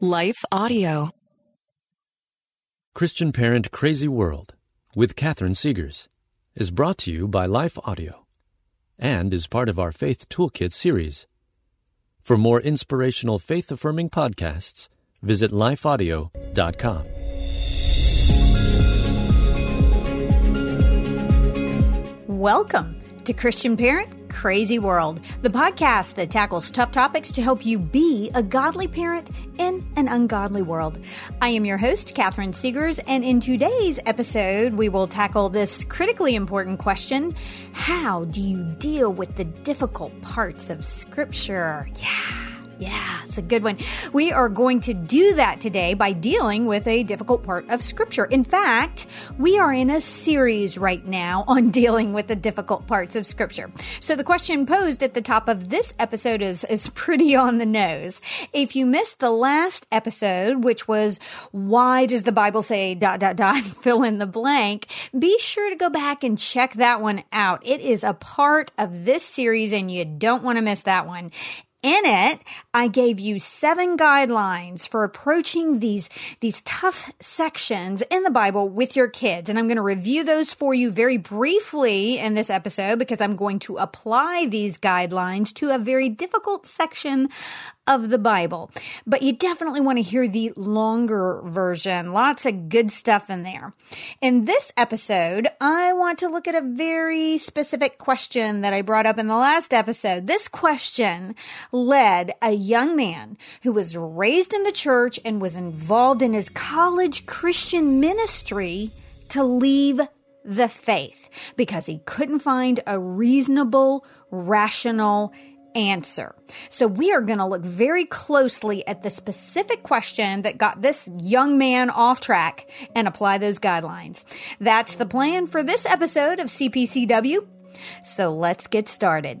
Life Audio. Christian Parent Crazy World with Catherine Segars is brought to you by Life Audio and is part of our Faith Toolkit series. For more inspirational faith affirming podcasts, visit lifeaudio.com. Welcome to Christian Parent Crazy World, the podcast that tackles tough topics to help you be a godly parent in an ungodly world. I am your host, Catherine Segars, and in today's episode, we will tackle this critically important question How do you deal with the difficult parts of Scripture? Yeah. Yeah, it's a good one. We are going to do that today by dealing with a difficult part of scripture. In fact, we are in a series right now on dealing with the difficult parts of scripture. So the question posed at the top of this episode is, is pretty on the nose. If you missed the last episode, which was why does the Bible say dot, dot, dot, fill in the blank, be sure to go back and check that one out. It is a part of this series and you don't want to miss that one. In it, I gave you seven guidelines for approaching these, these tough sections in the Bible with your kids. And I'm going to review those for you very briefly in this episode because I'm going to apply these guidelines to a very difficult section of the Bible. But you definitely want to hear the longer version. Lots of good stuff in there. In this episode, I want to look at a very specific question that I brought up in the last episode. This question led a young man who was raised in the church and was involved in his college Christian ministry to leave the faith because he couldn't find a reasonable, rational answer. So we are going to look very closely at the specific question that got this young man off track and apply those guidelines. That's the plan for this episode of CPCW. So let's get started.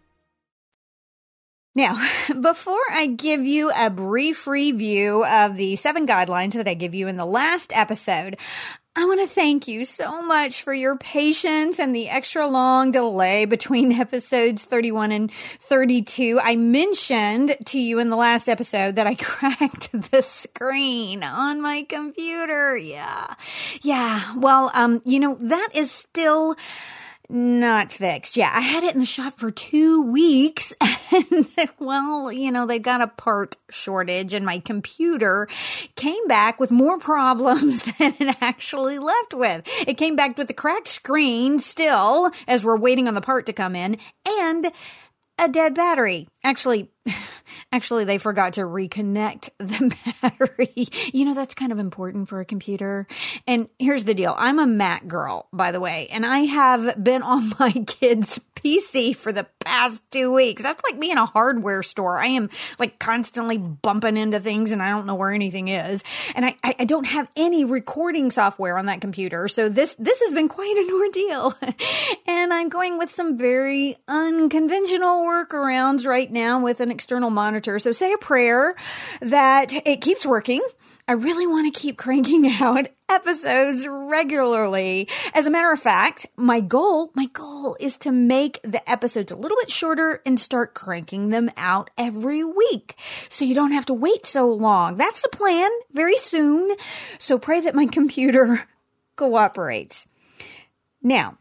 Now, before I give you a brief review of the seven guidelines that I give you in the last episode, I want to thank you so much for your patience and the extra long delay between episodes 31 and 32. I mentioned to you in the last episode that I cracked the screen on my computer. Yeah. Yeah. Well, um, you know, that is still not fixed. Yeah, I had it in the shop for two weeks. And well, you know, they got a part shortage and my computer came back with more problems than it actually left with. It came back with a cracked screen still as we're waiting on the part to come in and a dead battery. Actually, actually, they forgot to reconnect the battery. You know, that's kind of important for a computer. And here's the deal. I'm a Mac girl, by the way, and I have been on my kids' PC for the past two weeks. That's like me in a hardware store. I am like constantly bumping into things and I don't know where anything is. And I, I don't have any recording software on that computer. So this, this has been quite an ordeal. and I'm going with some very unconventional workarounds right now with an external monitor. So say a prayer that it keeps working. I really want to keep cranking out episodes regularly. As a matter of fact, my goal, my goal is to make the episodes a little bit shorter and start cranking them out every week. So you don't have to wait so long. That's the plan very soon. So pray that my computer cooperates. Now,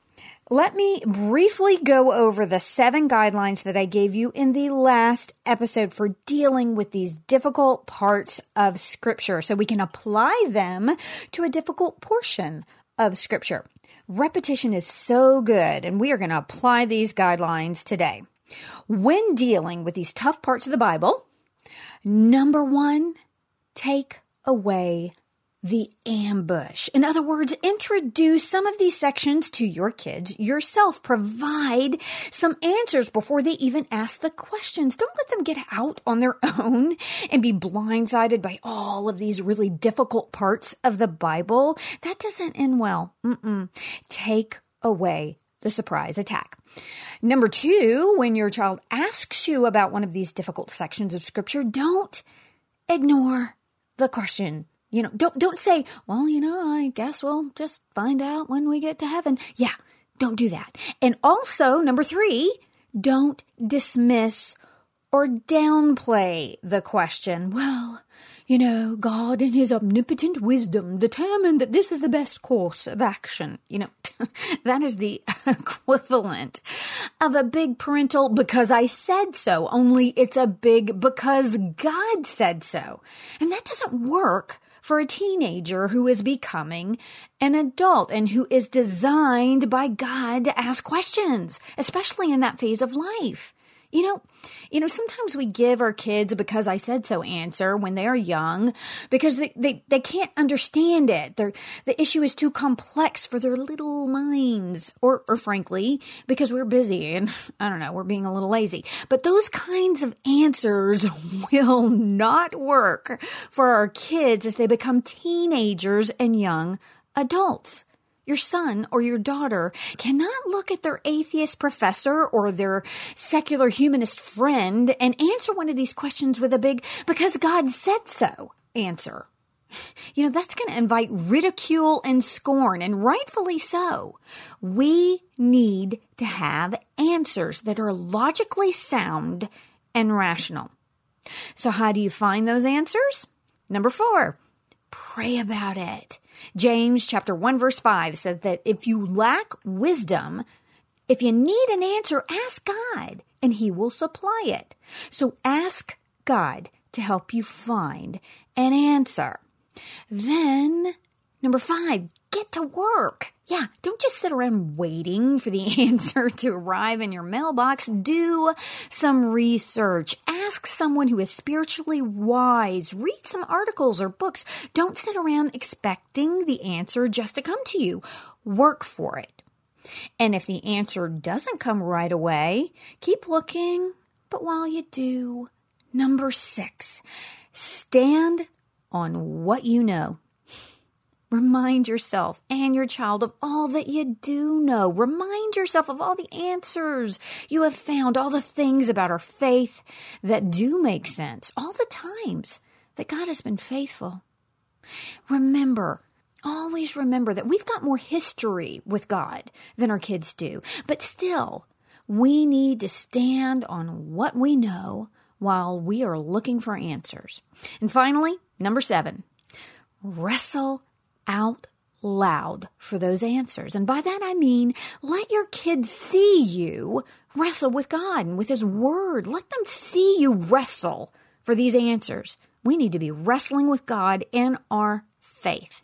let me briefly go over the seven guidelines that I gave you in the last episode for dealing with these difficult parts of scripture so we can apply them to a difficult portion of scripture. Repetition is so good, and we are going to apply these guidelines today. When dealing with these tough parts of the Bible, number one, take away the ambush. In other words, introduce some of these sections to your kids yourself. Provide some answers before they even ask the questions. Don't let them get out on their own and be blindsided by all of these really difficult parts of the Bible. That doesn't end well. Mm-mm. Take away the surprise attack. Number two, when your child asks you about one of these difficult sections of scripture, don't ignore the question you know, don't don't say, "Well, you know, I guess we'll just find out when we get to heaven." Yeah, don't do that. And also, number 3, don't dismiss or downplay the question. Well, you know, God in his omnipotent wisdom determined that this is the best course of action. You know, that is the equivalent of a big parental because I said so, only it's a big because God said so. And that doesn't work for a teenager who is becoming an adult and who is designed by God to ask questions, especially in that phase of life. You know, you know, sometimes we give our kids a because I said so answer when they are young because they, they, they can't understand it. They're, the issue is too complex for their little minds or, or frankly, because we're busy and I don't know, we're being a little lazy. But those kinds of answers will not work for our kids as they become teenagers and young adults your son or your daughter cannot look at their atheist professor or their secular humanist friend and answer one of these questions with a big, because God said so answer. You know, that's going to invite ridicule and scorn, and rightfully so. We need to have answers that are logically sound and rational. So, how do you find those answers? Number four, pray about it. James chapter 1 verse 5 says that if you lack wisdom, if you need an answer, ask God and he will supply it. So ask God to help you find an answer. Then, number five, get to work. Yeah, don't just sit around waiting for the answer to arrive in your mailbox. Do some research. Ask someone who is spiritually wise. Read some articles or books. Don't sit around expecting the answer just to come to you. Work for it. And if the answer doesn't come right away, keep looking. But while you do, number six, stand on what you know. Remind yourself and your child of all that you do know. Remind yourself of all the answers you have found, all the things about our faith that do make sense, all the times that God has been faithful. Remember, always remember that we've got more history with God than our kids do, but still, we need to stand on what we know while we are looking for answers. And finally, number seven, wrestle out loud for those answers. And by that I mean, let your kids see you wrestle with God and with His Word. Let them see you wrestle for these answers. We need to be wrestling with God in our faith.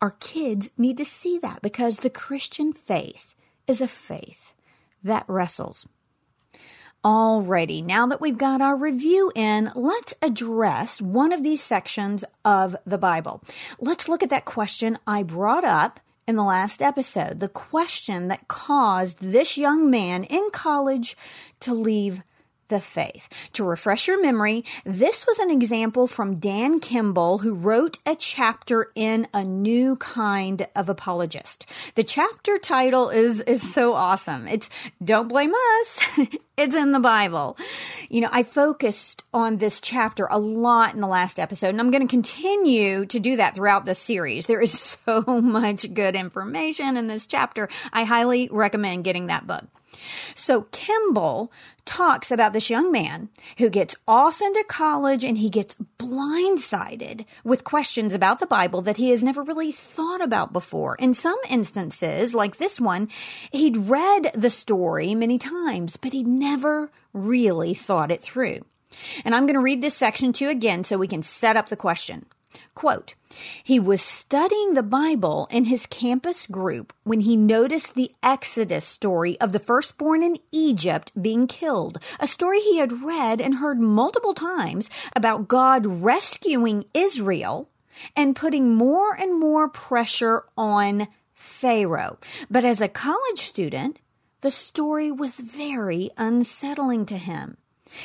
Our kids need to see that because the Christian faith is a faith that wrestles. Alrighty, now that we've got our review in, let's address one of these sections of the Bible. Let's look at that question I brought up in the last episode, the question that caused this young man in college to leave the faith. To refresh your memory, this was an example from Dan Kimball, who wrote a chapter in A New Kind of Apologist. The chapter title is, is so awesome. It's Don't Blame Us. it's in the Bible. You know, I focused on this chapter a lot in the last episode, and I'm going to continue to do that throughout this series. There is so much good information in this chapter. I highly recommend getting that book. So Kimball talks about this young man who gets off into college and he gets blindsided with questions about the Bible that he has never really thought about before. In some instances, like this one, he'd read the story many times, but he'd never really thought it through. And I'm going to read this section to you again so we can set up the question. Quote, he was studying the Bible in his campus group when he noticed the Exodus story of the firstborn in Egypt being killed, a story he had read and heard multiple times about God rescuing Israel and putting more and more pressure on Pharaoh. But as a college student, the story was very unsettling to him.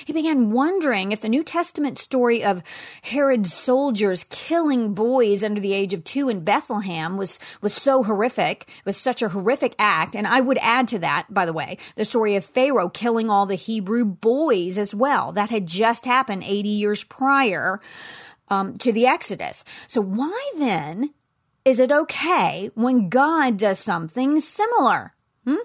He began wondering if the New Testament story of Herod's soldiers killing boys under the age of two in Bethlehem was, was so horrific, was such a horrific act. And I would add to that, by the way, the story of Pharaoh killing all the Hebrew boys as well. That had just happened 80 years prior um, to the Exodus. So why then is it okay when God does something similar? Hmm?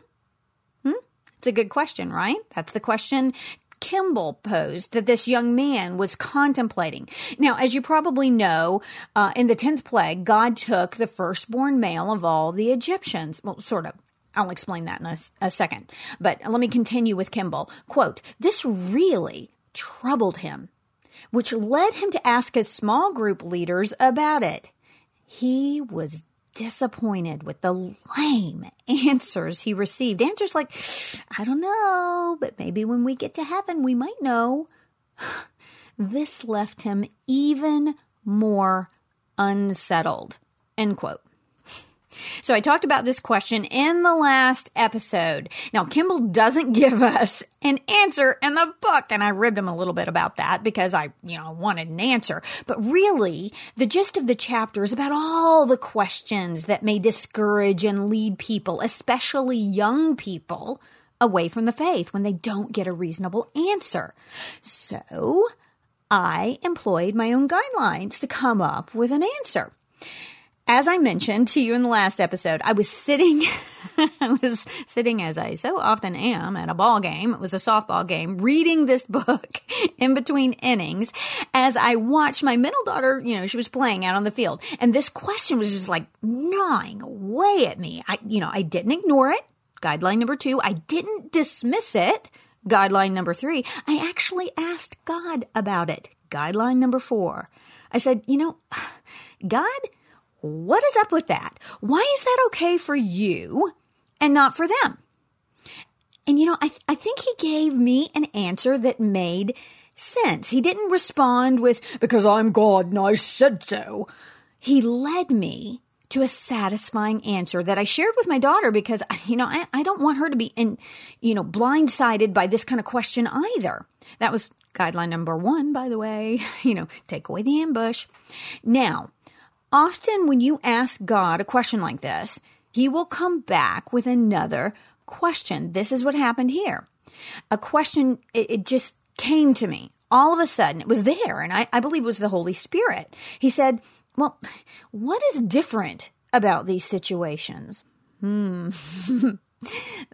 Hmm? It's a good question, right? That's the question Kimball posed that this young man was contemplating. Now, as you probably know, uh, in the 10th plague, God took the firstborn male of all the Egyptians. Well, sort of. I'll explain that in a, a second. But let me continue with Kimball. Quote, this really troubled him, which led him to ask his small group leaders about it. He was disappointed with the lame answers he received. Answers like, I don't know, but maybe when we get to heaven, we might know. This left him even more unsettled. End quote. So I talked about this question in the last episode. Now, Kimball doesn't give us an answer in the book, and I ribbed him a little bit about that because I, you know, wanted an answer. But really, the gist of the chapter is about all the questions that may discourage and lead people, especially young people, away from the faith when they don't get a reasonable answer. So, I employed my own guidelines to come up with an answer as I mentioned to you in the last episode, I was sitting, I was sitting as I so often am at a ball game. It was a softball game, reading this book in between innings as I watched my middle daughter, you know, she was playing out on the field. And this question was just like gnawing away at me. I, you know, I didn't ignore it. Guideline number two. I didn't dismiss it. Guideline number three. I actually asked God about it. Guideline number four. I said, you know, God, what is up with that? Why is that okay for you and not for them? And you know, I, th- I think he gave me an answer that made sense. He didn't respond with, because I'm God and I said so. He led me to a satisfying answer that I shared with my daughter because, you know, I, I don't want her to be in, you know, blindsided by this kind of question either. That was guideline number one, by the way, you know, take away the ambush. Now, Often, when you ask God a question like this, He will come back with another question. This is what happened here. A question, it, it just came to me. All of a sudden, it was there, and I, I believe it was the Holy Spirit. He said, Well, what is different about these situations? Hmm.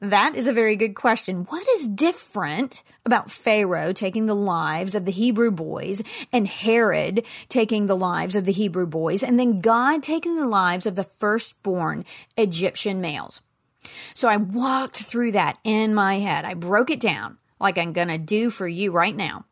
That is a very good question. What is different about Pharaoh taking the lives of the Hebrew boys and Herod taking the lives of the Hebrew boys and then God taking the lives of the firstborn Egyptian males? So I walked through that in my head. I broke it down like I'm going to do for you right now.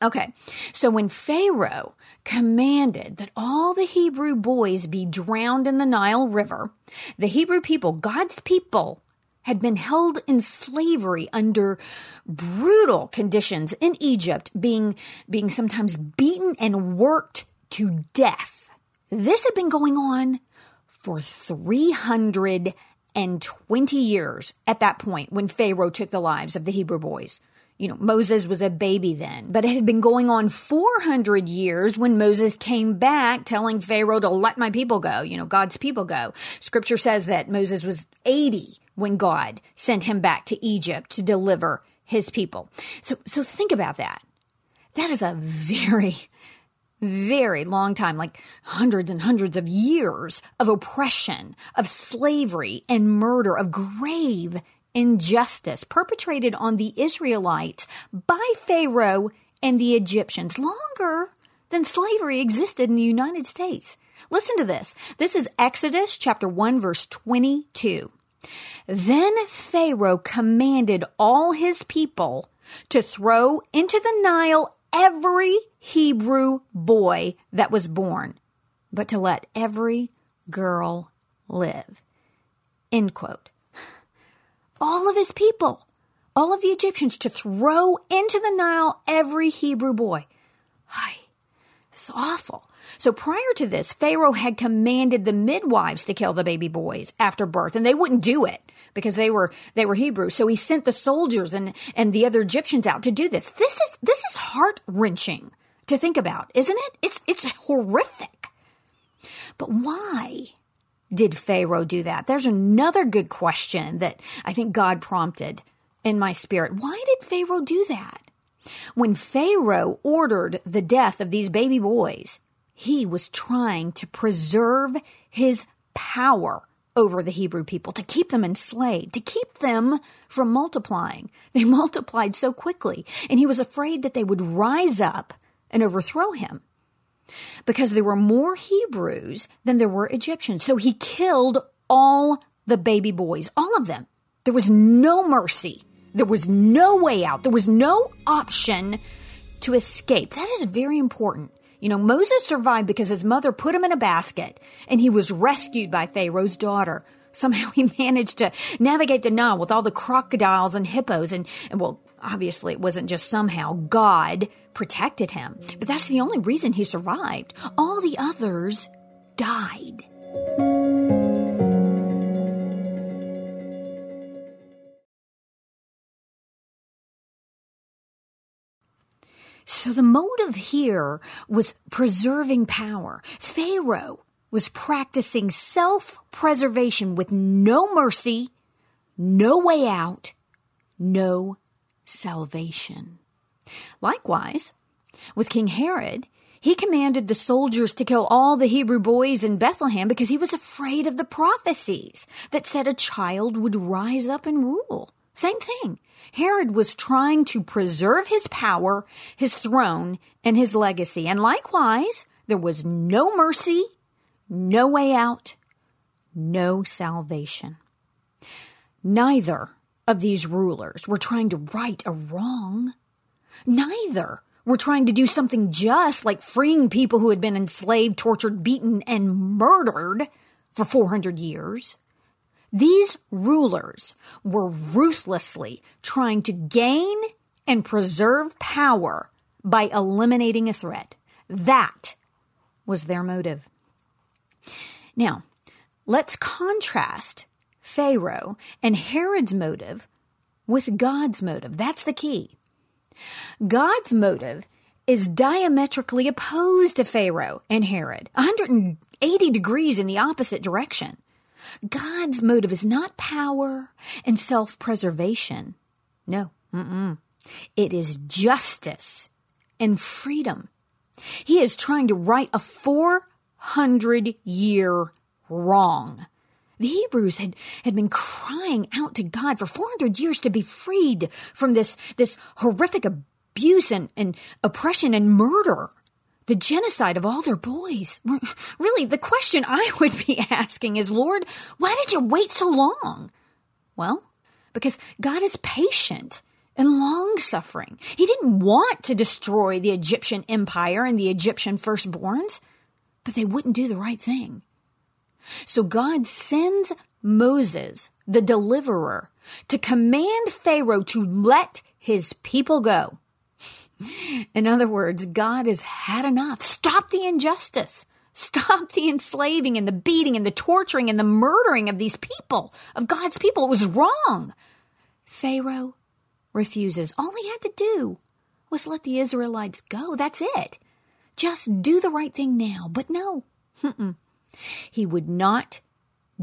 Okay, so when Pharaoh commanded that all the Hebrew boys be drowned in the Nile River, the Hebrew people, God's people, had been held in slavery under brutal conditions in Egypt, being, being sometimes beaten and worked to death. This had been going on for 320 years at that point when Pharaoh took the lives of the Hebrew boys. You know, Moses was a baby then, but it had been going on 400 years when Moses came back telling Pharaoh to let my people go, you know, God's people go. Scripture says that Moses was 80 when God sent him back to Egypt to deliver his people. So, so think about that. That is a very, very long time, like hundreds and hundreds of years of oppression, of slavery and murder, of grave injustice perpetrated on the Israelites by Pharaoh and the Egyptians longer than slavery existed in the United States. Listen to this. This is Exodus chapter 1 verse 22. Then Pharaoh commanded all his people to throw into the Nile every Hebrew boy that was born, but to let every girl live. End quote. All of his people, all of the Egyptians to throw into the Nile every Hebrew boy. Hi, it's awful. So prior to this, Pharaoh had commanded the midwives to kill the baby boys after birth, and they wouldn't do it because they were they were Hebrew. So he sent the soldiers and and the other Egyptians out to do this. This is this is heart wrenching to think about, isn't it? It's it's horrific. But why did Pharaoh do that? There's another good question that I think God prompted in my spirit. Why did Pharaoh do that? When Pharaoh ordered the death of these baby boys, he was trying to preserve his power over the Hebrew people, to keep them enslaved, to keep them from multiplying. They multiplied so quickly, and he was afraid that they would rise up and overthrow him because there were more Hebrews than there were Egyptians. So he killed all the baby boys, all of them. There was no mercy. There was no way out. There was no option to escape. That is very important. You know, Moses survived because his mother put him in a basket and he was rescued by Pharaoh's daughter. Somehow he managed to navigate the Nile with all the crocodiles and hippos and, and well, obviously it wasn't just somehow. God protected him. But that's the only reason he survived. All the others died. So the motive here was preserving power. Pharaoh was practicing self-preservation with no mercy, no way out, no salvation. Likewise, with King Herod, he commanded the soldiers to kill all the Hebrew boys in Bethlehem because he was afraid of the prophecies that said a child would rise up and rule. Same thing. Herod was trying to preserve his power, his throne, and his legacy. And likewise, there was no mercy, no way out, no salvation. Neither of these rulers were trying to right a wrong. Neither were trying to do something just like freeing people who had been enslaved, tortured, beaten, and murdered for 400 years. These rulers were ruthlessly trying to gain and preserve power by eliminating a threat. That was their motive. Now, let's contrast Pharaoh and Herod's motive with God's motive. That's the key. God's motive is diametrically opposed to Pharaoh and Herod, 180 degrees in the opposite direction. God's motive is not power and self-preservation. No, mm-mm. It is justice and freedom. He is trying to right a 400 year wrong. The Hebrews had, had been crying out to God for 400 years to be freed from this, this horrific abuse and, and oppression and murder the genocide of all their boys. Really, the question I would be asking is, Lord, why did you wait so long? Well, because God is patient and long suffering. He didn't want to destroy the Egyptian empire and the Egyptian firstborns, but they wouldn't do the right thing. So God sends Moses, the deliverer, to command Pharaoh to let his people go. In other words, God has had enough. Stop the injustice. Stop the enslaving and the beating and the torturing and the murdering of these people, of God's people. It was wrong. Pharaoh refuses. All he had to do was let the Israelites go. That's it. Just do the right thing now. But no, Mm-mm. He would not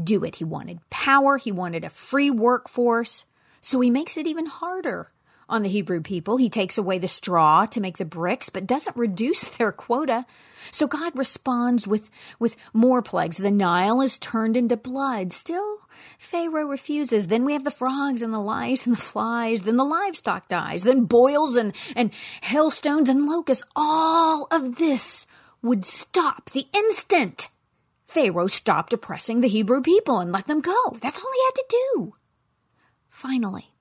do it. He wanted power. He wanted a free workforce. So he makes it even harder on the Hebrew people. He takes away the straw to make the bricks, but doesn't reduce their quota. So God responds with, with more plagues. The Nile is turned into blood. Still, Pharaoh refuses. Then we have the frogs and the lice and the flies. Then the livestock dies. Then boils and, and hailstones and locusts. All of this would stop the instant Pharaoh stopped oppressing the Hebrew people and let them go. That's all he had to do. Finally,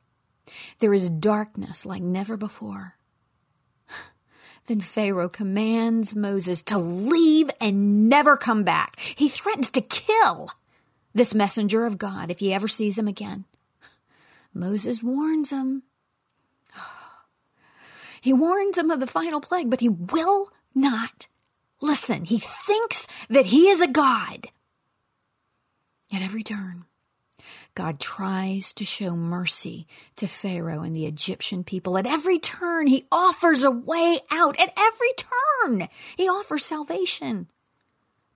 there is darkness like never before. Then Pharaoh commands Moses to leave and never come back. He threatens to kill this messenger of God if he ever sees him again. Moses warns him. He warns him of the final plague, but he will not listen. He thinks that he is a God. At every turn, God tries to show mercy to Pharaoh and the Egyptian people. At every turn, he offers a way out. At every turn, he offers salvation.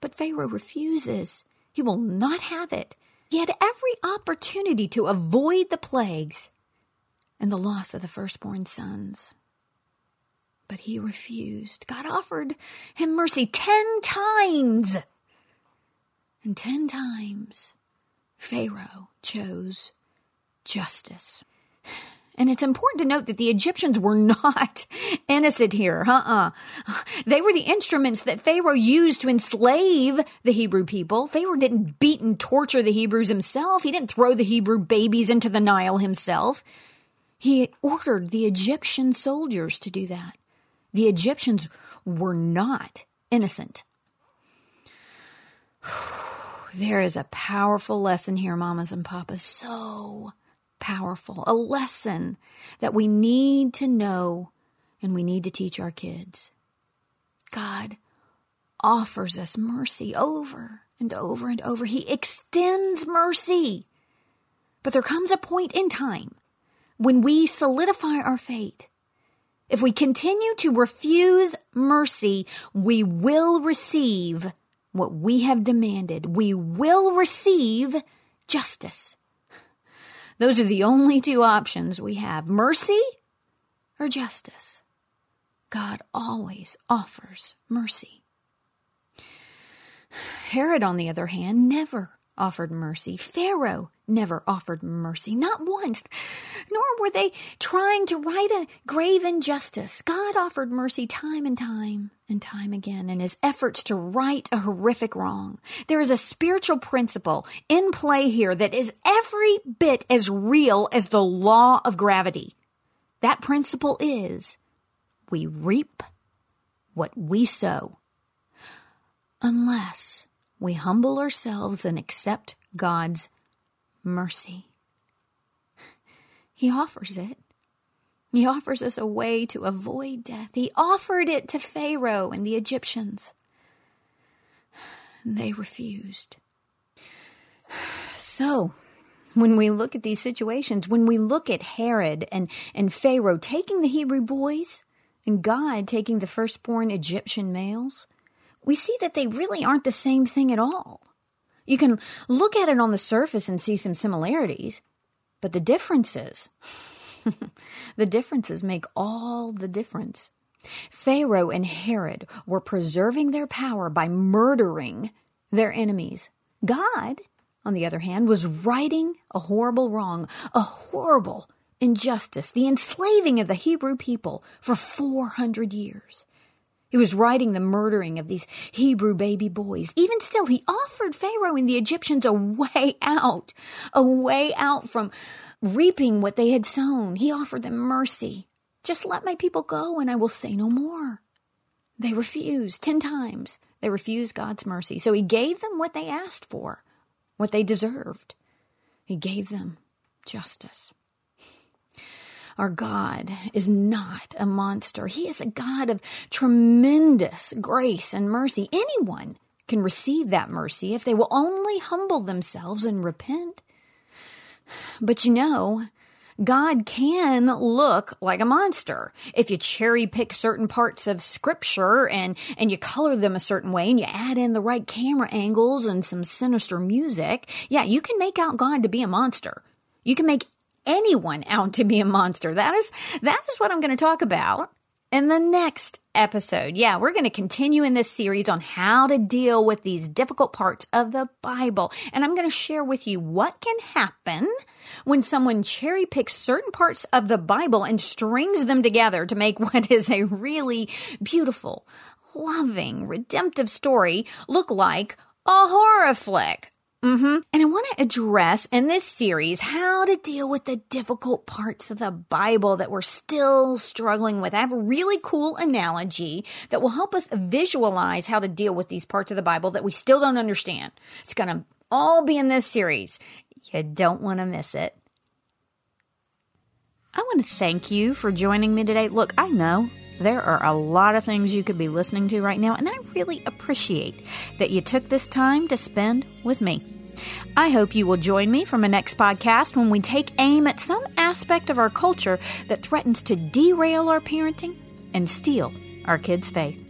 But Pharaoh refuses. He will not have it. He had every opportunity to avoid the plagues and the loss of the firstborn sons. But he refused. God offered him mercy ten times. And ten times Pharaoh chose justice. And it's important to note that the Egyptians were not innocent here. Uh-uh. They were the instruments that Pharaoh used to enslave the Hebrew people. Pharaoh didn't beat and torture the Hebrews himself. He didn't throw the Hebrew babies into the Nile himself. He ordered the Egyptian soldiers to do that. The Egyptians were not innocent. There is a powerful lesson here, mamas and papas. So powerful. A lesson that we need to know and we need to teach our kids. God offers us mercy over and over and over. He extends mercy. But there comes a point in time when we solidify our fate. If we continue to refuse mercy, we will receive what we have demanded. We will receive justice. Those are the only two options we have mercy or justice. God always offers mercy. Herod, on the other hand, never offered mercy. Pharaoh never offered mercy, not once, nor were they trying to right a grave injustice. God offered mercy time and time and time again in his efforts to right a horrific wrong. There is a spiritual principle in play here that is every bit as real as the law of gravity. That principle is we reap what we sow. Unless we humble ourselves and accept God's mercy. He offers it. He offers us a way to avoid death. He offered it to Pharaoh and the Egyptians. They refused. So, when we look at these situations, when we look at Herod and, and Pharaoh taking the Hebrew boys and God taking the firstborn Egyptian males, we see that they really aren't the same thing at all. You can look at it on the surface and see some similarities, but the differences, the differences make all the difference. Pharaoh and Herod were preserving their power by murdering their enemies. God, on the other hand, was righting a horrible wrong, a horrible injustice, the enslaving of the Hebrew people for 400 years. He was righting the murdering of these Hebrew baby boys. Even still, he offered Pharaoh and the Egyptians a way out, a way out from reaping what they had sown. He offered them mercy. Just let my people go and I will say no more. They refused ten times. They refused God's mercy. So he gave them what they asked for, what they deserved. He gave them justice. Our God is not a monster. He is a God of tremendous grace and mercy. Anyone can receive that mercy if they will only humble themselves and repent. But you know, God can look like a monster. If you cherry pick certain parts of scripture and, and you color them a certain way and you add in the right camera angles and some sinister music, yeah, you can make out God to be a monster. You can make anyone out to be a monster. That is, that is what I'm going to talk about in the next episode. Yeah, we're going to continue in this series on how to deal with these difficult parts of the Bible. And I'm going to share with you what can happen when someone cherry picks certain parts of the Bible and strings them together to make what is a really beautiful, loving, redemptive story look like a horror flick. Mm-hmm. And I want to address in this series how to deal with the difficult parts of the Bible that we're still struggling with. I have a really cool analogy that will help us visualize how to deal with these parts of the Bible that we still don't understand. It's going to all be in this series. You don't want to miss it. I want to thank you for joining me today. Look, I know there are a lot of things you could be listening to right now, and I really appreciate that you took this time to spend with me. I hope you will join me for my next podcast when we take aim at some aspect of our culture that threatens to derail our parenting and steal our kids' faith.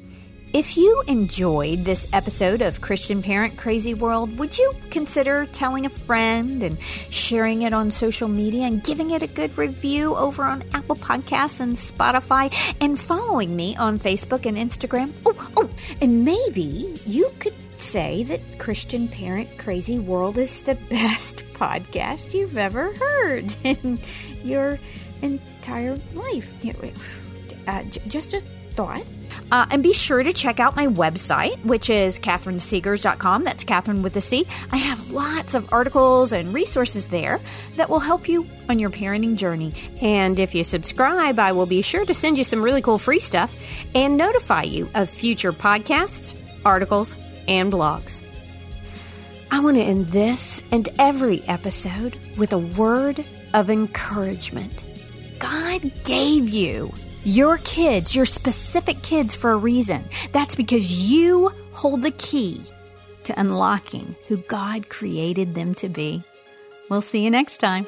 If you enjoyed this episode of Christian Parent Crazy World, would you consider telling a friend and sharing it on social media and giving it a good review over on Apple Podcasts and Spotify and following me on Facebook and Instagram? Oh, oh, and maybe you could say that Christian Parent Crazy World is the best podcast you've ever heard in your entire life. Uh, just a thought. Uh, and be sure to check out my website, which is catherinesegars.com. That's Catherine with a C. I have lots of articles and resources there that will help you on your parenting journey. And if you subscribe, I will be sure to send you some really cool free stuff and notify you of future podcasts, articles, and blogs. I want to end this and every episode with a word of encouragement. God gave you your kids, your specific kids, for a reason. That's because you hold the key to unlocking who God created them to be. We'll see you next time.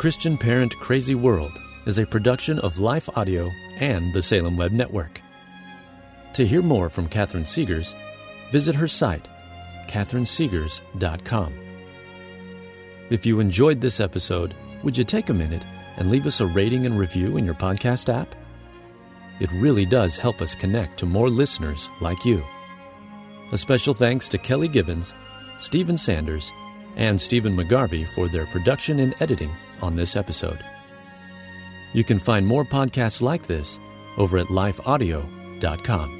Christian Parent Crazy World is a production of Life Audio and the Salem Web Network. To hear more from Catherine Segars, visit her site, catherinesegars.com. If you enjoyed this episode, would you take a minute and leave us a rating and review in your podcast app? It really does help us connect to more listeners like you. A special thanks to Kelly Gibbons, Stephen Sanders, and Stephen McGarvey for their production and editing on this episode. You can find more podcasts like this over at lifeaudio.com.